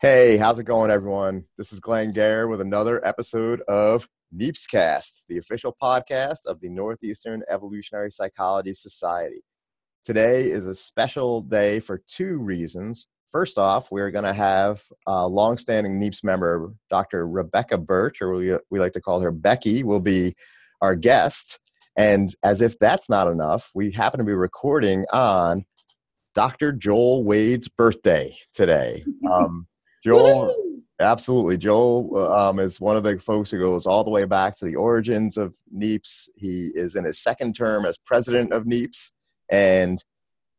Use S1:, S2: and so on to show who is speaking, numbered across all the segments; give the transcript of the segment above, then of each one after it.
S1: Hey, how's it going, everyone? This is Glenn Geher with another episode of Neepscast, the official podcast of the Northeastern Evolutionary Psychology Society. Today is a special day for two reasons. First off, we're going to have a longstanding NEEPS member, Dr. Rebecca Burch, or we, we like to call her Becky, will be our guest. And as if that's not enough, we happen to be recording on Dr. Joel Wade's birthday today. Um, Joel, absolutely. Joel um, is one of the folks who goes all the way back to the origins of NEEPS. He is in his second term as president of NEEPS. And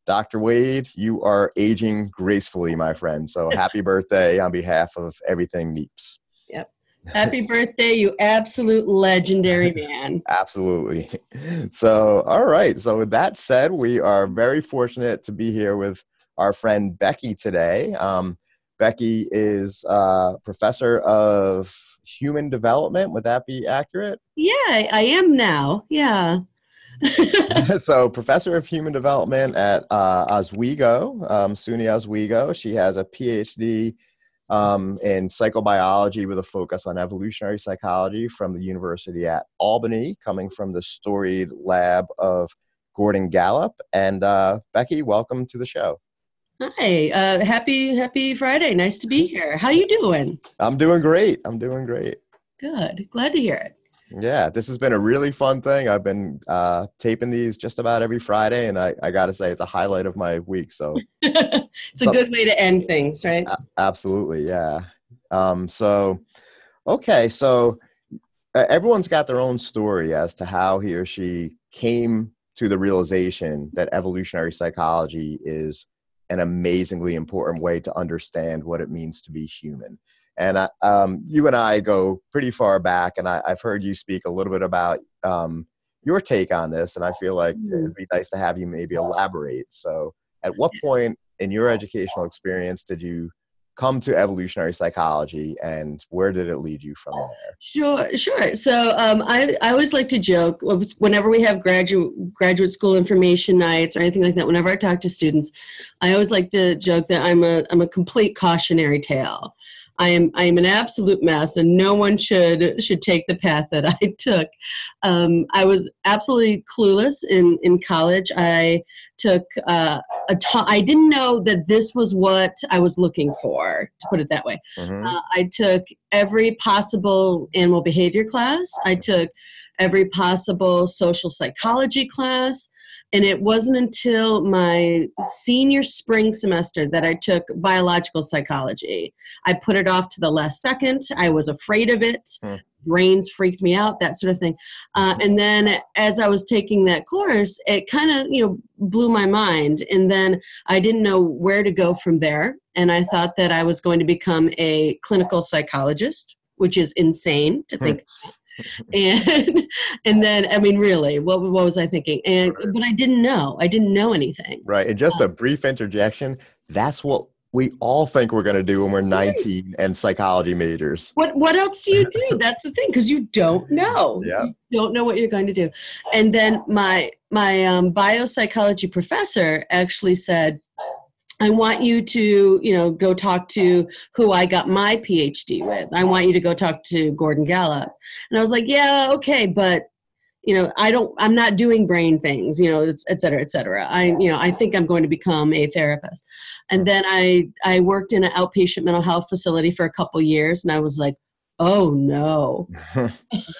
S1: Dr. Wade, you are aging gracefully, my friend. So happy birthday on behalf of everything NEEPS.
S2: Yep. Happy birthday, you absolute legendary man.
S1: Absolutely. So, all right. So, with that said, we are very fortunate to be here with our friend Becky today. Um, Becky is a professor of human development. Would that be accurate?
S2: Yeah, I am now. Yeah.
S1: so, professor of human development at uh, Oswego, um, SUNY Oswego. She has a PhD um, in psychobiology with a focus on evolutionary psychology from the University at Albany, coming from the storied lab of Gordon Gallup. And uh, Becky, welcome to the show.
S2: Hi, uh, happy happy Friday. Nice to be here. How you doing?
S1: I'm doing great. I'm doing great.
S2: Good. Glad to hear it.
S1: Yeah, this has been a really fun thing. I've been uh, taping these just about every Friday, and I, I got to say, it's a highlight of my week. So
S2: it's a good way to end things, right?
S1: absolutely, yeah. Um, so, okay, so uh, everyone's got their own story as to how he or she came to the realization that evolutionary psychology is an amazingly important way to understand what it means to be human. And I, um, you and I go pretty far back, and I, have heard you speak a little bit about um, your take on this, and I feel like mm-hmm. it'd be nice to have you maybe elaborate. So, at what point in your educational experience did you come to evolutionary psychology and where did it lead you from there?
S2: sure sure. So um, I, I always like to joke whenever we have graduate graduate school information nights or anything like that whenever i talk to students i always like to joke that i'm a i'm a complete cautionary tale I am I am an absolute mess, and no one should should take the path that I took. Um, I was absolutely clueless in in college. I took uh, a ta- I didn't know that this was what I was looking for. To put it that way, mm-hmm. uh, I took every possible animal behavior class. I took every possible social psychology class. And it wasn't until my senior spring semester that I took biological psychology. I put it off to the last second. I was afraid of it. Hmm. Brains freaked me out, that sort of thing. Uh, and then as I was taking that course, it kind of, you know, blew my mind. And then I didn't know where to go from there. And I thought that I was going to become a clinical psychologist, which is insane to hmm. and and then I mean, really, what what was I thinking? And but I didn't know. I didn't know anything.
S1: Right. And just a brief interjection. That's what we all think we're going to do when we're 19 and psychology majors.
S2: What what else do you do? That's the thing because you don't know.
S1: Yeah.
S2: You don't know what you're going to do. And then my my um, biopsychology professor actually said, I want you to, you know, go talk to who I got my PhD with. I want you to go talk to Gordon Gallup. And I was like, yeah, okay, but you know, I don't, I'm not doing brain things, you know, et cetera, et cetera. I, you know, I think I'm going to become a therapist. And then I, I worked in an outpatient mental health facility for a couple years and I was like, oh no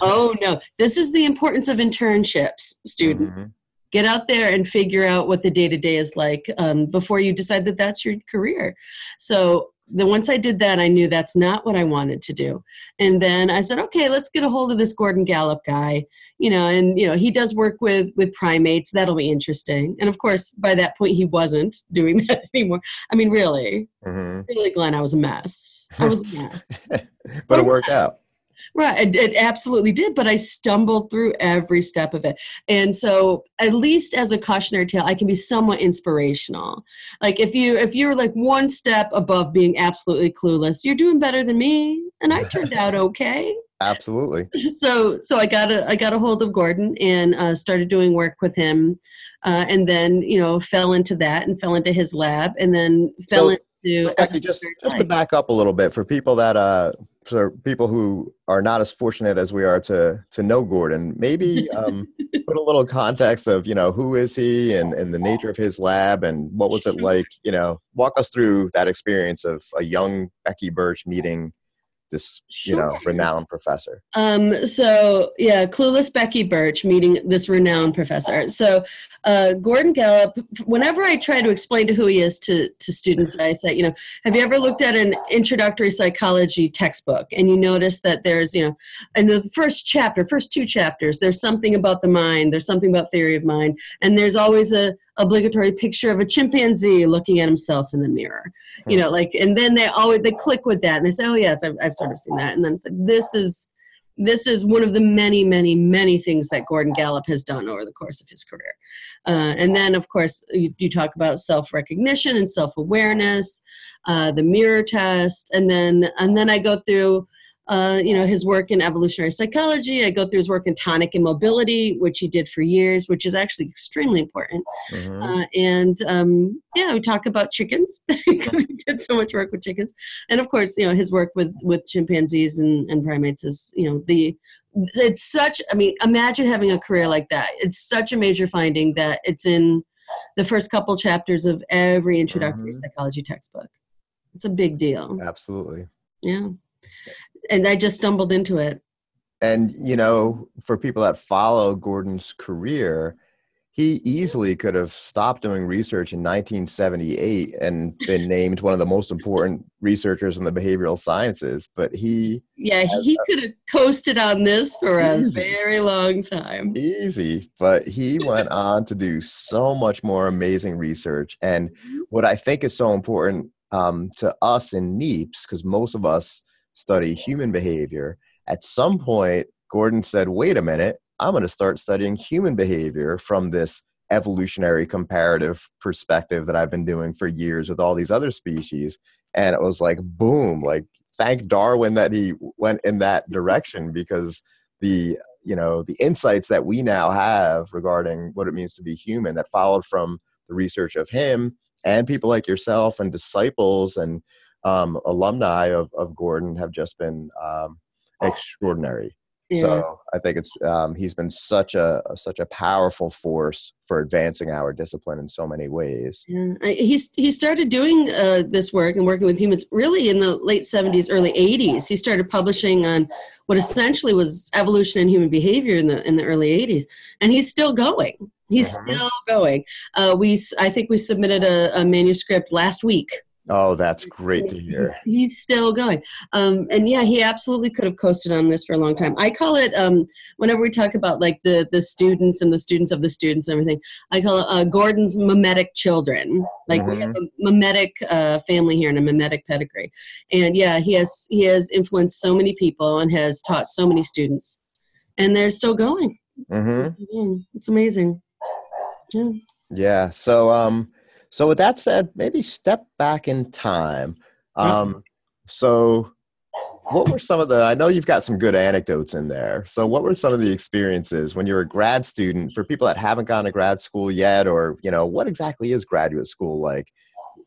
S2: oh no this is the importance of internships student mm-hmm get out there and figure out what the day to day is like um, before you decide that that's your career. So then once I did that, I knew that's not what I wanted to do. And then I said, okay, let's get a hold of this Gordon Gallup guy, you know, and you know he does work with with primates. That'll be interesting. And of course, by that point, he wasn't doing that anymore. I mean, really, mm-hmm. really, Glenn, I was a mess. I was a mess.
S1: but it worked out.
S2: Right, it, it, absolutely did, but I stumbled through every step of it. And so, at least as a cautionary tale, I can be somewhat inspirational. Like if you if you're like one step above being absolutely clueless, you're doing better than me, and I turned out okay.
S1: Absolutely.
S2: So so I got a I got a hold of Gordon and uh, started doing work with him, uh, and then you know fell into that and fell into his lab, and then fell
S1: so,
S2: in. To
S1: so Becky, just just to back up a little bit for people that uh for people who are not as fortunate as we are to to know Gordon, maybe um, put a little context of you know who is he and and the nature of his lab and what was it like. You know, walk us through that experience of a young Becky Burch meeting this sure. you know renowned professor.
S2: Um so yeah clueless becky burch meeting this renowned professor. So uh, gordon gallup whenever i try to explain to who he is to to students i say you know have you ever looked at an introductory psychology textbook? And you notice that there's you know in the first chapter first two chapters there's something about the mind there's something about theory of mind and there's always a obligatory picture of a chimpanzee looking at himself in the mirror you know like and then they always they click with that and they say oh yes i've, I've sort of seen that. And then it's like this is this is one of the many many many things that gordon gallup has done over the course of his career. Uh, and then of course you, you talk about self-recognition and self-awareness uh, the mirror test and then and then i go through uh, you know, his work in evolutionary psychology. I go through his work in tonic immobility, which he did for years, which is actually extremely important. Mm-hmm. Uh, and um, yeah, we talk about chickens because he did so much work with chickens. And of course, you know, his work with with chimpanzees and, and primates is, you know, the it's such. I mean, imagine having a career like that. It's such a major finding that it's in the first couple chapters of every introductory mm-hmm. psychology textbook. It's a big deal.
S1: Absolutely.
S2: Yeah and I just stumbled into it.
S1: And you know, for people that follow Gordon's career, he easily could have stopped doing research in 1978 and been named one of the most important researchers in the behavioral sciences. But he,
S2: yeah, he a, could have coasted on this for easy, a very long time.
S1: Easy, but he went on to do so much more amazing research. And what I think is so important um, to us in NEEPS, because most of us study human behavior. At some point, Gordon said, wait a minute, I'm going to start studying human behavior from this evolutionary comparative perspective that I've been doing for years with all these other species. And it was like, boom, like, thank Darwin that he went in that direction because the you know the insights that we now have regarding what it means to be human that followed from the research of him and people like yourself and disciples and um, alumni of, of Gordon have just been um, extraordinary. Yeah. So I think it's um, he's been such a, such a powerful force for advancing our discipline in so many ways.
S2: Yeah. He's he started doing uh, this work and working with humans really in the late seventies, early eighties. He started publishing on what essentially was evolution and human behavior in the in the early eighties, and he's still going. He's uh-huh. still going. Uh, we I think we submitted a, a manuscript last week
S1: Oh, that's great to hear.
S2: He's still going. Um, and yeah, he absolutely could have coasted on this for a long time. I call it, um, whenever we talk about like the, the students and the students of the students and everything, I call it uh, Gordon's mimetic children. Like mm-hmm. we have mm-hmm. a mimetic uh, family here and a mimetic pedigree. And yeah, he has, he has influenced so many people and has taught so many students. And they're still going. Mm-hmm. It's amazing.
S1: Yeah. Yeah. So, um, so with that said, maybe step back in time. Um, so what were some of the i know you've got some good anecdotes in there. So what were some of the experiences when you were a grad student for people that haven't gone to grad school yet or you know what exactly is graduate school like?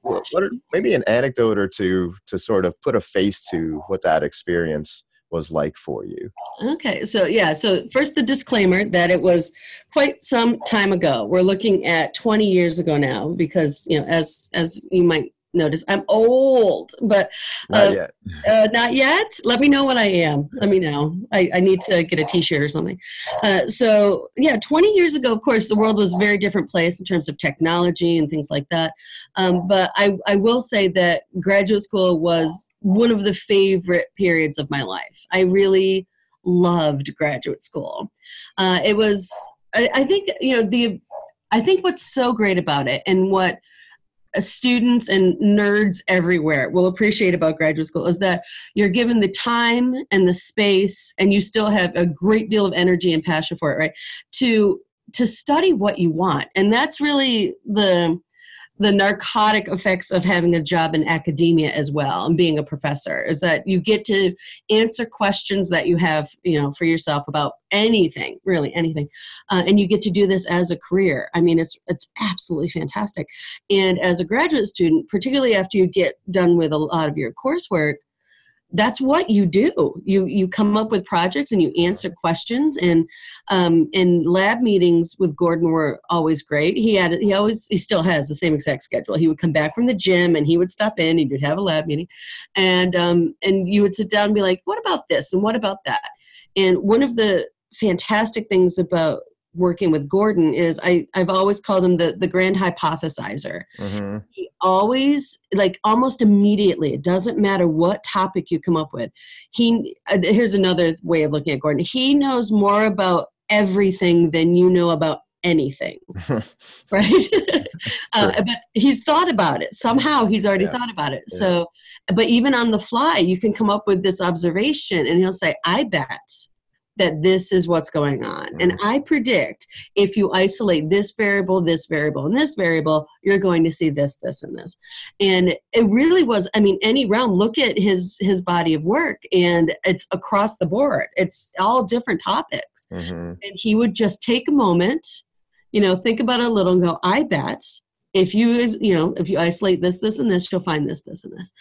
S1: What, what are, maybe an anecdote or two to sort of put a face to what that experience was like for you.
S2: Okay, so yeah, so first the disclaimer that it was quite some time ago. We're looking at 20 years ago now because, you know, as as you might notice I'm old, but
S1: uh, not yet.
S2: Uh, not yet. Let me know when I am. Let me know. I, I need to get a T-shirt or something. Uh, so yeah, 20 years ago, of course, the world was a very different place in terms of technology and things like that. Um, but I, I will say that graduate school was one of the favorite periods of my life. I really loved graduate school. Uh, it was. I, I think you know the. I think what's so great about it and what Uh, students and nerds everywhere will appreciate about graduate school is that you're given the time and the space and you still have a great deal of energy and passion for it right? To to study what you want. And that's really the the narcotic effects of having a job in academia as well and being a professor is that you get to answer questions that you have you know for yourself about anything really anything uh, and you get to do this as a career. I mean it's it's absolutely fantastic. And as a graduate student particularly after you get done with a lot of your coursework that's what you do. You you come up with projects and you answer questions and um and lab meetings with gordon were always great. He had he always he still has the same exact schedule. He would come back from the gym and he would stop in he would have a lab meeting. And um and you would sit down and be like what about this and what about that? And one of the fantastic things about working with Gordon is I, I've always called him the, the grand hypothesizer. Mm-hmm. Always, like almost immediately, it doesn't matter what topic you come up with. He, uh, here's another way of looking at Gordon. He knows more about everything than you know about anything right uh, but he's thought about it somehow he's already yeah. thought about it yeah. so but even on the fly you can come up with this observation and he'll say i bet that this is what's going on. Mm-hmm. And I predict if you isolate this variable, this variable, and this variable, you're going to see this, this, and this. And it really was, I mean, any realm, look at his his body of work and it's across the board. It's all different topics. Mm-hmm. And he would just take a moment, you know, think about it a little and go, I bet if you you know, if you isolate this, this, and this, you'll find this, this, and this.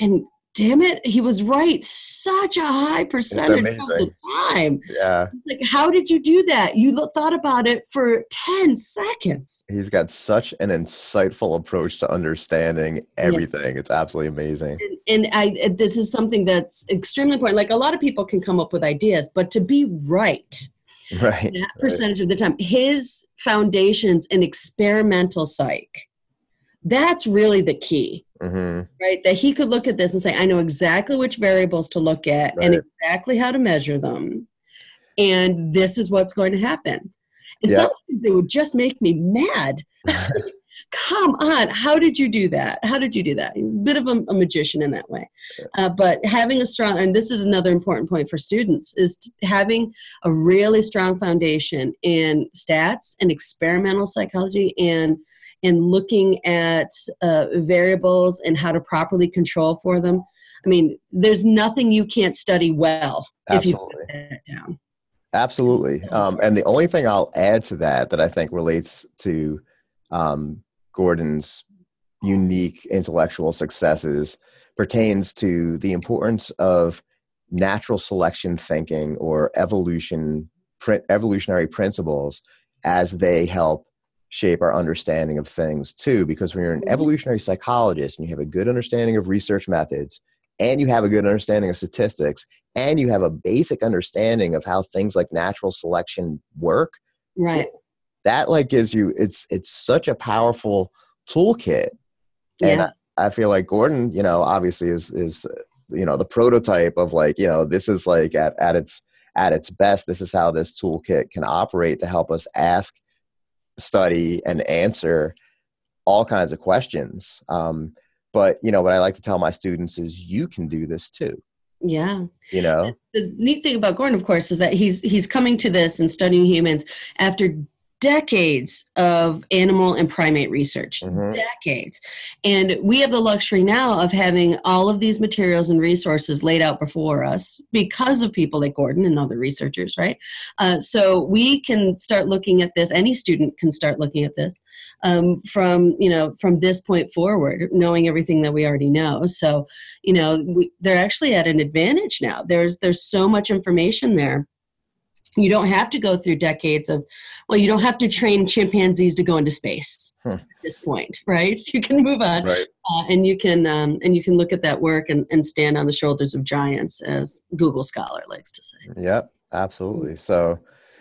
S2: And damn it, he was right such a high percentage of the time.
S1: Yeah.
S2: Like, how did you do that? You thought about it for 10 seconds.
S1: He's got such an insightful approach to understanding everything. It's absolutely amazing.
S2: And, and I, uh, this is something that's extremely important. Like, a lot of people can come up with ideas, but to be right,
S1: right
S2: that percentage right. of the time, his foundations in experimental psych that's really the key mm-hmm. right that he could look at this and say i know exactly which variables to look at right. and exactly how to measure them and this is what's going to happen and yep. sometimes it would just make me mad come on how did you do that how did you do that he's a bit of a, a magician in that way uh, but having a strong and this is another important point for students is having a really strong foundation in stats and experimental psychology and and looking at uh, variables and how to properly control for them. I mean, there's nothing you can't study well Absolutely. if you put that down.
S1: Absolutely. Um, and the only thing I'll add to that that I think relates to um, Gordon's unique intellectual successes pertains to the importance of natural selection thinking or evolution evolutionary principles as they help shape our understanding of things too because when you're an mm-hmm. evolutionary psychologist and you have a good understanding of research methods and you have a good understanding of statistics and you have a basic understanding of how things like natural selection work
S2: right
S1: that like gives you it's it's such a powerful toolkit and yeah. I, I feel like gordon you know obviously is is you know the prototype of like you know this is like at, at its at its best this is how this toolkit can operate to help us ask study and answer all kinds of questions. Um, but you know what I like to tell my students is you can do this too.
S2: Yeah.
S1: You know.
S2: The neat thing about Gordon, of course, is that he's he's coming to this and studying humans after decades of animal and primate research mm-hmm. decades. And we have the luxury now of having all of these materials and resources laid out before us because of people like gordon and other researchers right? Uh, so we can start looking at this any student can start looking at this um, from you know from this point forward knowing everything that we already know. So you know we, they're actually at an advantage now. There's there's so much information there you don't have to go through decades of well you don't have to train chimpanzees to go into space huh. at this point right? You can move on.
S1: Right.
S2: uh, and you can um, and you can look at that work and, and stand on the shoulders of giants as google scholar likes to say.
S1: Yep absolutely. So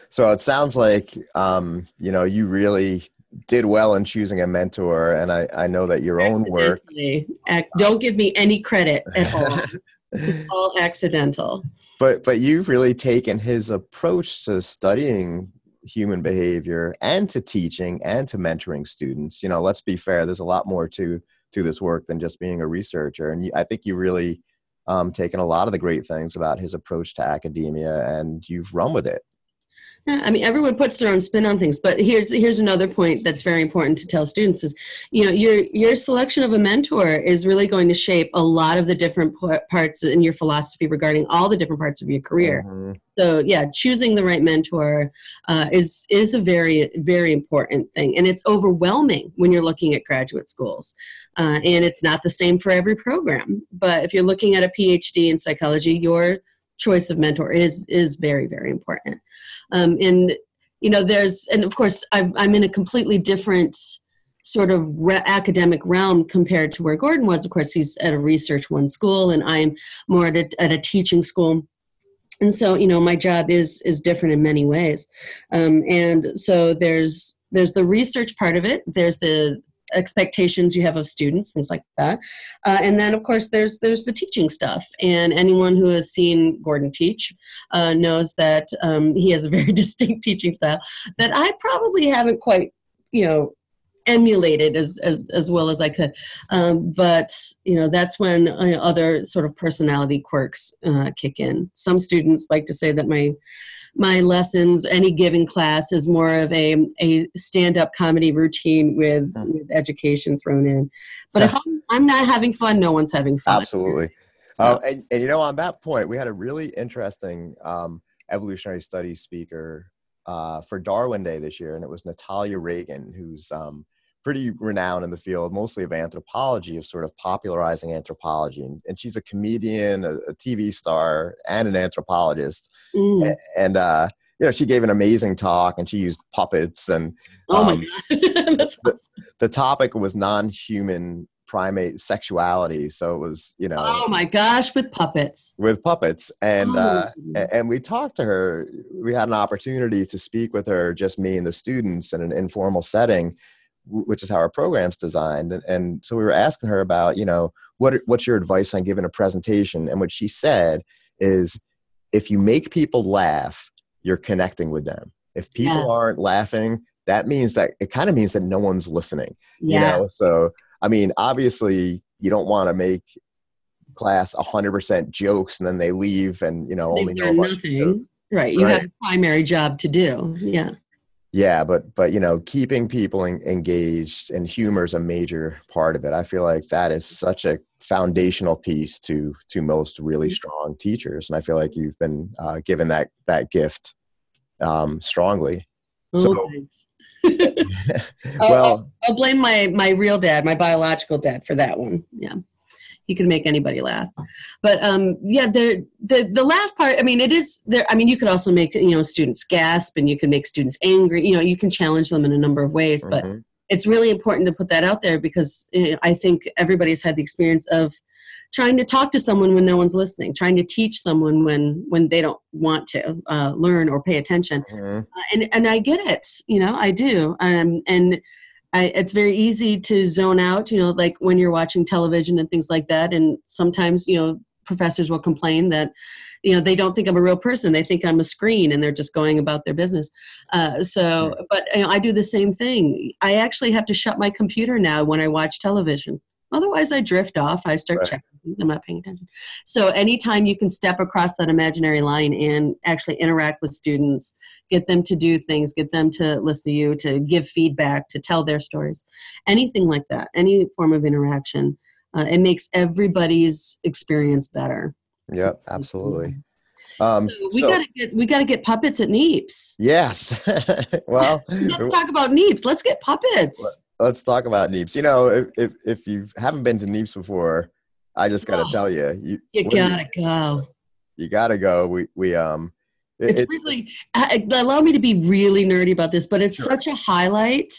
S1: so it sounds like um, you know you really did well in choosing a mentor and i, I know that your own work
S2: don't give me any credit at all all accidental.
S1: But but you've really taken his approach to studying human behavior and to teaching and to mentoring students. You know let's be fair there's a lot more to to this work than just being a researcher. And you, i think you really um, taken a lot of the great things about his approach to academia and you've run with it
S2: Yeah, I mean, everyone puts their own spin on things, but here's here's another point that's very important to tell students is, you know, your your selection of a mentor is really going to shape a lot of the different parts in your philosophy regarding all the different parts of your career. Mm-hmm. So, yeah, choosing the right mentor uh, is is a very very important thing, and it's overwhelming when you're looking at graduate schools, uh, and it's not the same for every program. But if you're looking at a PhD in psychology, your choice of mentor is is very very important. Um, and you know there's and of course I'm, I'm in a completely different sort of re- academic realm compared to where gordon was. Of course he's at a research one school and i'm more at a, at a teaching school. And so you know my job is is different in many ways. Um, and so there's there's the research part of it. There's the expectations you have of students, things like that. Uh, and then, of course, there's there's the teaching stuff. And anyone who has seen Gordon teach uh, knows that um, he has a very distinct teaching style that I probably haven't quite, you know, emulated as as as well as I could. Um, but you know, that's when uh, other sort of personality quirks uh, kick in. Some students like to say that my my lessons, any given class, is more of a, a stand up comedy routine with, mm. with education thrown in. But if I'm, I'm, not having fun, no one's having fun.
S1: Absolutely. Uh, and, and, you know, on that point, we had a really interesting um, evolutionary studies speaker uh, for Darwin Day this year, and it was Natalia Reagan, who's um, pretty renowned in the field, mostly of anthropology, of sort of popularizing anthropology. And, and she's a comedian, a, a, TV star, and an anthropologist. Mm. And, and uh, you know, she gave an amazing talk, and she used puppets. And
S2: oh um, my god,
S1: That's the, the topic was non-human primate sexuality so it was you know
S2: oh my gosh with puppets
S1: with puppets and oh. uh and we talked to her we had an opportunity to speak with her just me and the students in an informal setting which is how our program's designed. And, and, so we were asking her about, you know, what what's your advice on giving a presentation? And what she said is, if you make people laugh, you're connecting with them. If people yeah. aren't laughing, that means that it kind of means that no one's listening. Yeah. You know, so I mean, obviously, you don't want to make class 100% jokes and then they leave and you know
S2: they
S1: only know
S2: nothing. Right. You right? have a primary job to do. Yeah
S1: yeah but but you know keeping people en- engaged and humor is a major part of it. I feel like that is such a foundational piece to to most really mm-hmm. strong teachers and i feel like you've been uh, given that that gift um, strongly.
S2: So, well I'll, I'll blame my my real dad my biological dad for that one. Yeah he can make anybody laugh. But um, yeah, the the the laugh part. I mean, it is there. I mean, you could also make you know students gasp, and you can make students angry. You know, you can challenge them in a number of ways. Mm-hmm. But it's really important to put that out there because you know, I think everybody's had the experience of trying to talk to someone when no one's listening trying to teach someone when when they don't want to uh, learn or pay attention mm-hmm. uh, and and i get it you know i do um, and I, it's very easy to zone out, you know, like when you're watching television and things like that. And sometimes, you know, professors will complain that, you know, they don't think I'm a real person. They think I'm a screen and they're just going about their business. Uh, so, but you know, I do the same thing. I actually have to shut my computer now when I watch television. Otherwise, I drift off. I start right. checking things. I'm not paying attention. So, anytime you can step across that imaginary line and actually interact with students, get them to do things, get them to listen to you, to give feedback, to tell their stories, anything like that, any form of interaction, uh, it makes everybody's experience better.
S1: Yep, absolutely. Um,
S2: so we so, gotta get we gotta get puppets at Neeps.
S1: Yes. well,
S2: let's talk about Neeps. Let's get puppets
S1: let's talk about Neeps. You know, if if, if you haven't been to Neeps before, I just got to oh, tell you, you,
S2: you gotta you, go.
S1: You gotta go. We we um.
S2: It, it's really allow me to be really nerdy about this, but it's sure. such a highlight.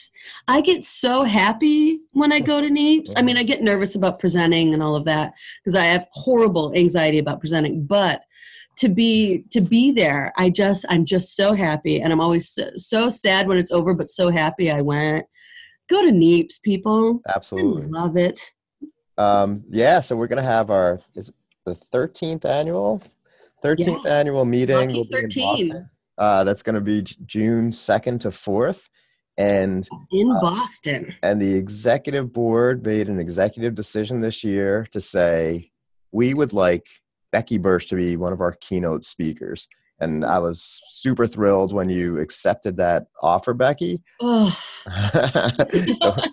S2: I get so happy when I go to Neeps. Mm-hmm. I mean, I get nervous about presenting and all of that because I have horrible anxiety about presenting, but to be to be there i just i'm just so happy and i'm always so, so sad when it's over but so happy i went go to Neeps, people.
S1: Absolutely.
S2: I love it.
S1: Um, yeah, so we're gonna have our is the thirteenth annual thirteenth yeah. annual meeting will be in Boston. Uh, that's gonna be June second to fourth. And
S2: in uh, Boston.
S1: And the executive board made an executive decision this year to say we would like Becky Burch to be one of our keynote speakers. And I was super thrilled when you accepted that offer, Becky.
S2: Oh,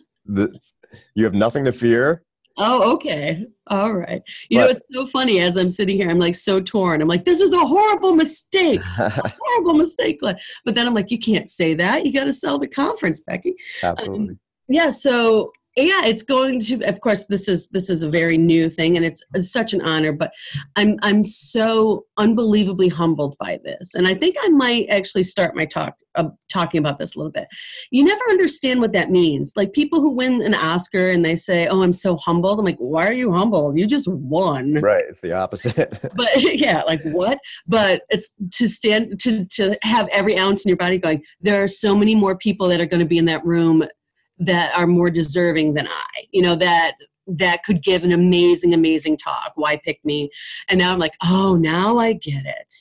S1: you have nothing to fear.
S2: oh, okay. All right. You know, it's so funny as I'm sitting here, I'm like so torn. I'm like, this was a horrible mistake. Horrible mistake. But then I'm like, you can't say that. You got to sell the conference, Becky.
S1: Um, Absolutely.
S2: yeah so yeah it's going to of course this is this is a very new thing and it's, it's such an honor but i'm i'm so unbelievably humbled by this. And i think i might actually start my talk uh, talking about this a little bit. You never understand what that means. Like people who win an oscar and they say oh i'm so humbled i'm like why are you humbled? You just won.
S1: Right. It's the opposite.
S2: but yeah like what? But it's to stand to to have every ounce in your body going there are so many more people that are going to be in that room that are more deserving than i you know that that could give an amazing amazing talk why pick me? And now i'm like oh now i get it.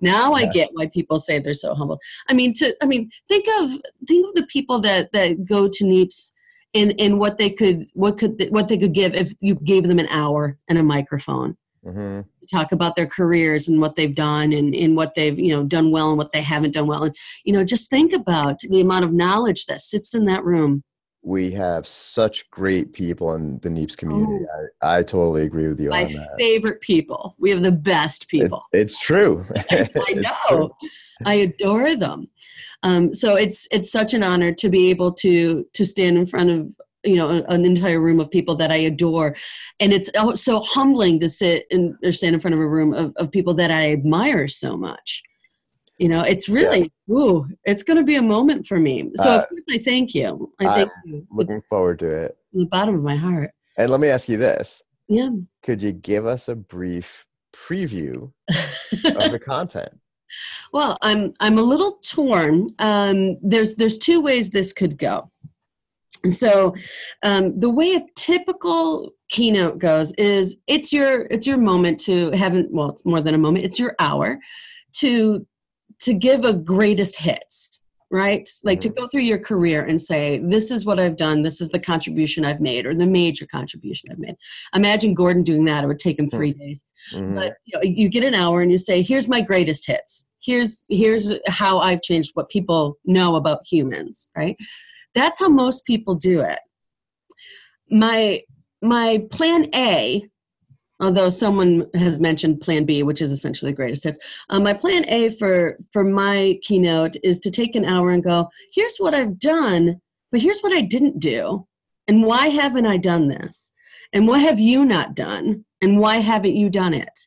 S2: Now i get why people say they're so humble. I mean to i mean think of think of the people that that go to neeps and and what they could what could what they could give if you gave them an hour and a microphone.
S1: Hmm
S2: talk about their careers and what they've done and, and what they've you know done well and what they haven't done well. And you know just think about the amount of knowledge that sits in that room
S1: We have such great people in the NEEPS community. I, I totally agree with you
S2: Oh. my
S1: on that.
S2: favorite people we have the best
S1: It-
S2: people
S1: it's true.
S2: i
S1: It's true.
S2: know i adore them um, so it's it's such an honor to be able to to stand in front of you know an, entire room of people that i adore and it's oh, so humbling to sit and or stand in front of a room of, of people that i admire so much you know it's really ooh it's going to be a moment for me so
S1: Uh,
S2: of course i thank you i thank you
S1: Looking forward to it.
S2: the bottom of my heart
S1: And let me ask you this.
S2: yeah
S1: Could you give us a brief preview of the content?
S2: Well, I'm I'm a little torn. Um, there's there's two ways this could go. So, um, the way a typical keynote goes is it's your it's your moment to have an, well it's more than a moment it's your hour to to give a greatest hits right? Like to go through your career and say this is what i've done. This is the contribution i've made or the major contribution i've made. Imagine gordon doing that it would take him three days.
S1: Mhm.
S2: but you, know, you get an hour and you say here's my greatest hits. Here's here's how i've changed what people know about humans right? That's how most people do it. My my plan a although someone has mentioned plan b which is essentially the greatest hits. Uh, my plan a for for my keynote is to take an hour and go here's what i've done but here's what i didn't do. And why haven't i done this? And what have you not done? And why haven't you done it?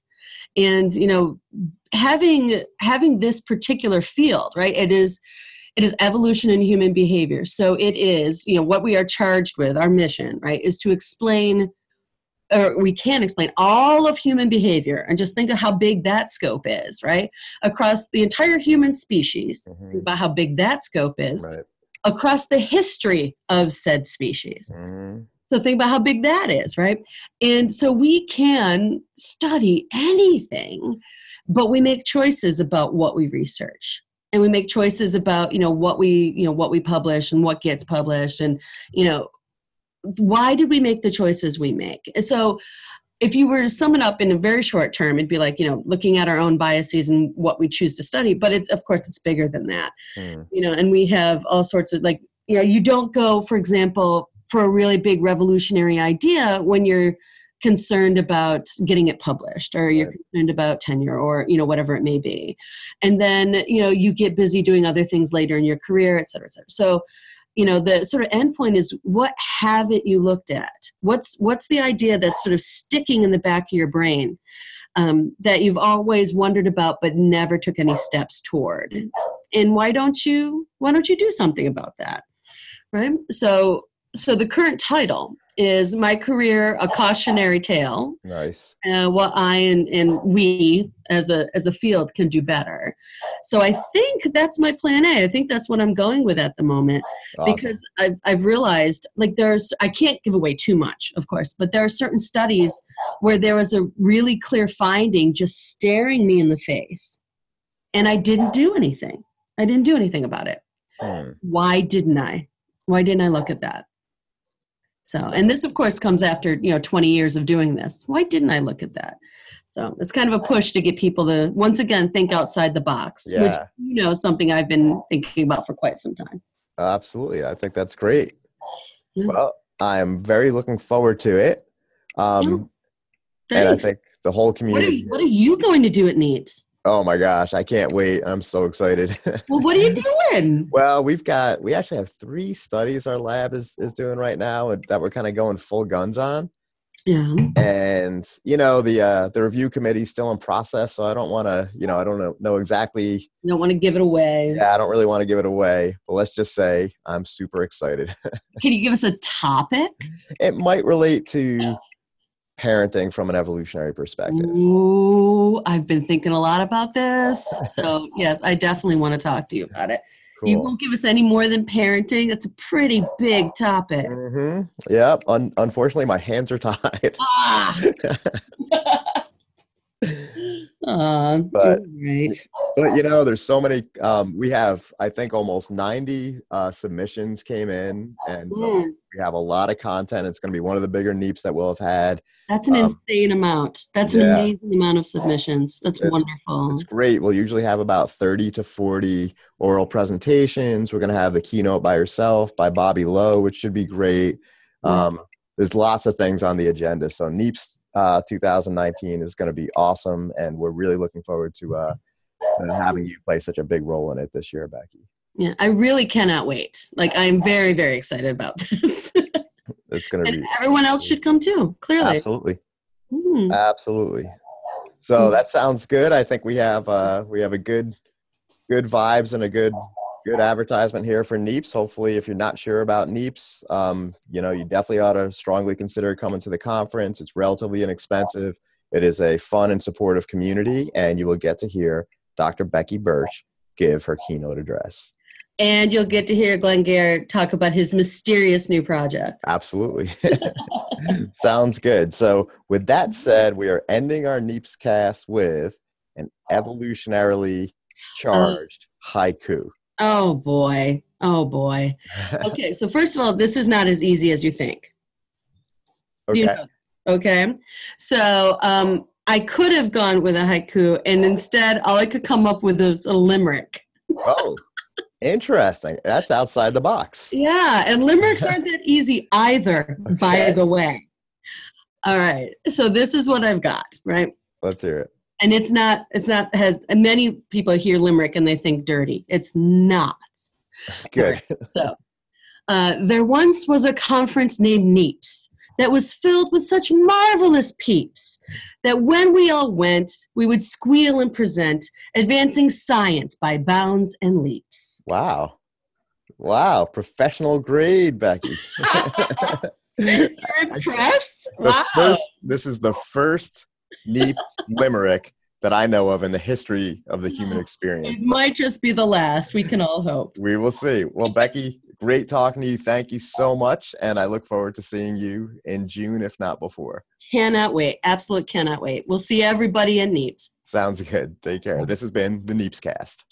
S2: And you know having having this particular field right it is it is evolution in human behavior. So it is you know what we are charged with our mission right is to explain or we can explain all of human behavior and just think of how big that scope is right across the entire human species
S1: Mhm.
S2: think about how big that scope is
S1: Right.
S2: across the history of said species
S1: Mhm.
S2: so think about how big that is, right? And so we can study anything, but we make choices about what we research. And we make choices about, you know, what we, you know, what we publish and what gets published and, you know, why did we make the choices we make? So if you were to sum it up in a very short term, it'd be like, you know, looking at our own biases and what we choose to study. But it's of course it's bigger than that
S1: Mm.
S2: you know and we have all sorts of like you know you don't go for example for a really big revolutionary idea when you're concerned about getting it published or you're
S1: Right.
S2: concerned about tenure or you know whatever it may be and then you know you get busy doing other things later in your career et cetera et cetera so you know the sort of end point is what haven't you looked at? What's what's the idea that's sort of sticking in the back of your brain um, that you've always wondered about but never took any steps toward? And why don't you why don't you do something about that? Right? So so the current title is my career a cautionary tale.
S1: Nice.
S2: uh, what i and, and we as a as a field can do better. So i think that's my plan a. I think that's what i'm going with at the moment
S1: Awesome.
S2: because I've, I've realized like there's i can't give away too much of course but there are certain studies where there was a really clear finding just staring me in the face and i didn't do anything. I didn't do anything about it.
S1: Hmm.
S2: why didn't i? Why didn't i look at that So, and this, of course, comes after you know 20 years of doing this. Why didn't I look at that? So it's kind of a push to get people to once again think outside the box,
S1: Yeah.
S2: which you know is something I've been thinking about for quite some time.
S1: Absolutely. I think that's great.
S2: Yeah.
S1: Well, I'm very looking forward to it. Um, and I think the whole
S2: what are,
S1: community.
S2: you, what are you going to do at NEEPS?
S1: Oh my gosh, I can't wait. I'm so excited.
S2: Well, what are you doing?
S1: well, we've got, we actually have three studies our lab is, is doing right now that we're kind of going full guns on.
S2: Yeah.
S1: And, you know, the, uh, the review committee is still in process. So I don't want to, you know, I don't know, know exactly.
S2: You don't want to give it away.
S1: Yeah, I don't really want to give it away, but let's just say I'm super excited.
S2: Can you give us a topic?
S1: it might relate to parenting from an evolutionary perspective.
S2: Ooh, I've been thinking a lot about this. So, yes, I definitely want to talk to you about it. You won't give us any more than parenting. That's a pretty big topic.
S1: hmm Yep. Un- unfortunately, my hands are tied.
S2: Ah!
S1: But-
S2: right.
S1: But you know, there's so many. Um, we have, I think, almost 90 uh, submissions came in, and so we have a lot of content. It's going to be one of the bigger neeps that we'll have had.
S2: that's an
S1: Um,
S2: insane amount. That's an
S1: yeah.
S2: amazing amount of submissions. That's
S1: It's-
S2: wonderful.
S1: It's great. We'll usually have about 30 to 40 oral presentations. We're going to have the keynote by herself by Bobbi Low, which should be great. Um, there's lots of things on the agenda. So NEEPS uh, 2019 is going to be awesome, and we're really looking forward to, uh, to having you play such a big role in it this year, Becky.
S2: Yeah, I really cannot wait. Like, I'm very, very excited about this.
S1: It's going to be
S2: everyone else should come too, clearly.
S1: absolutely,
S2: Mm.
S1: absolutely. So that sounds good. I think we have uh, we have a good good vibes and a good good advertisement here for NEEPS. Hopefully, if you're not sure about NEEPS, um, you know you definitely ought to strongly consider coming to the conference. It's relatively inexpensive. It is a fun and supportive community, and you will get to hear Dr. Becky Burch give her keynote address.
S2: And you'll get to hear Glenn Geher talk about his mysterious new project.
S1: Absolutely. Sounds good. So, with that said, we are ending our NEEPS cast with an evolutionarily charged haiku.
S2: Oh boy. Oh boy. Okay, so first of all, this is not as easy as you think. You
S1: okay.
S2: know, okay. So um, I could have gone with a haiku, and instead, all I could come up with was a limerick.
S1: Oh, interesting. That's outside the box.
S2: Yeah, and limericks aren't that easy either, by the way. All right. So this is what I've got, right?
S1: Let's hear it.
S2: And it's not, it's not, has many people hear limerick and they think dirty. It's not.
S1: Good.
S2: So, uh, there once was a conference named NEEPS that was filled with such marvelous peeps that when we all went, we would squeal and present, advancing science by bounds and leaps.
S1: Wow. Wow. Professional grade, Becky.
S2: You're impressed? Wow.
S1: first, this is the first NEEPS limerick that I know of in the history of the human experience.
S2: It might just be the last. We can all hope.
S1: We will see. Well, Becky, great talking to you. Thank you uh, so much. And I look forward to seeing you in June, if not before.
S2: Cannot wait. Absolute cannot wait. We'll see everybody in NEEPS.
S1: Sounds good. Take care. This has been the NEEPS cast.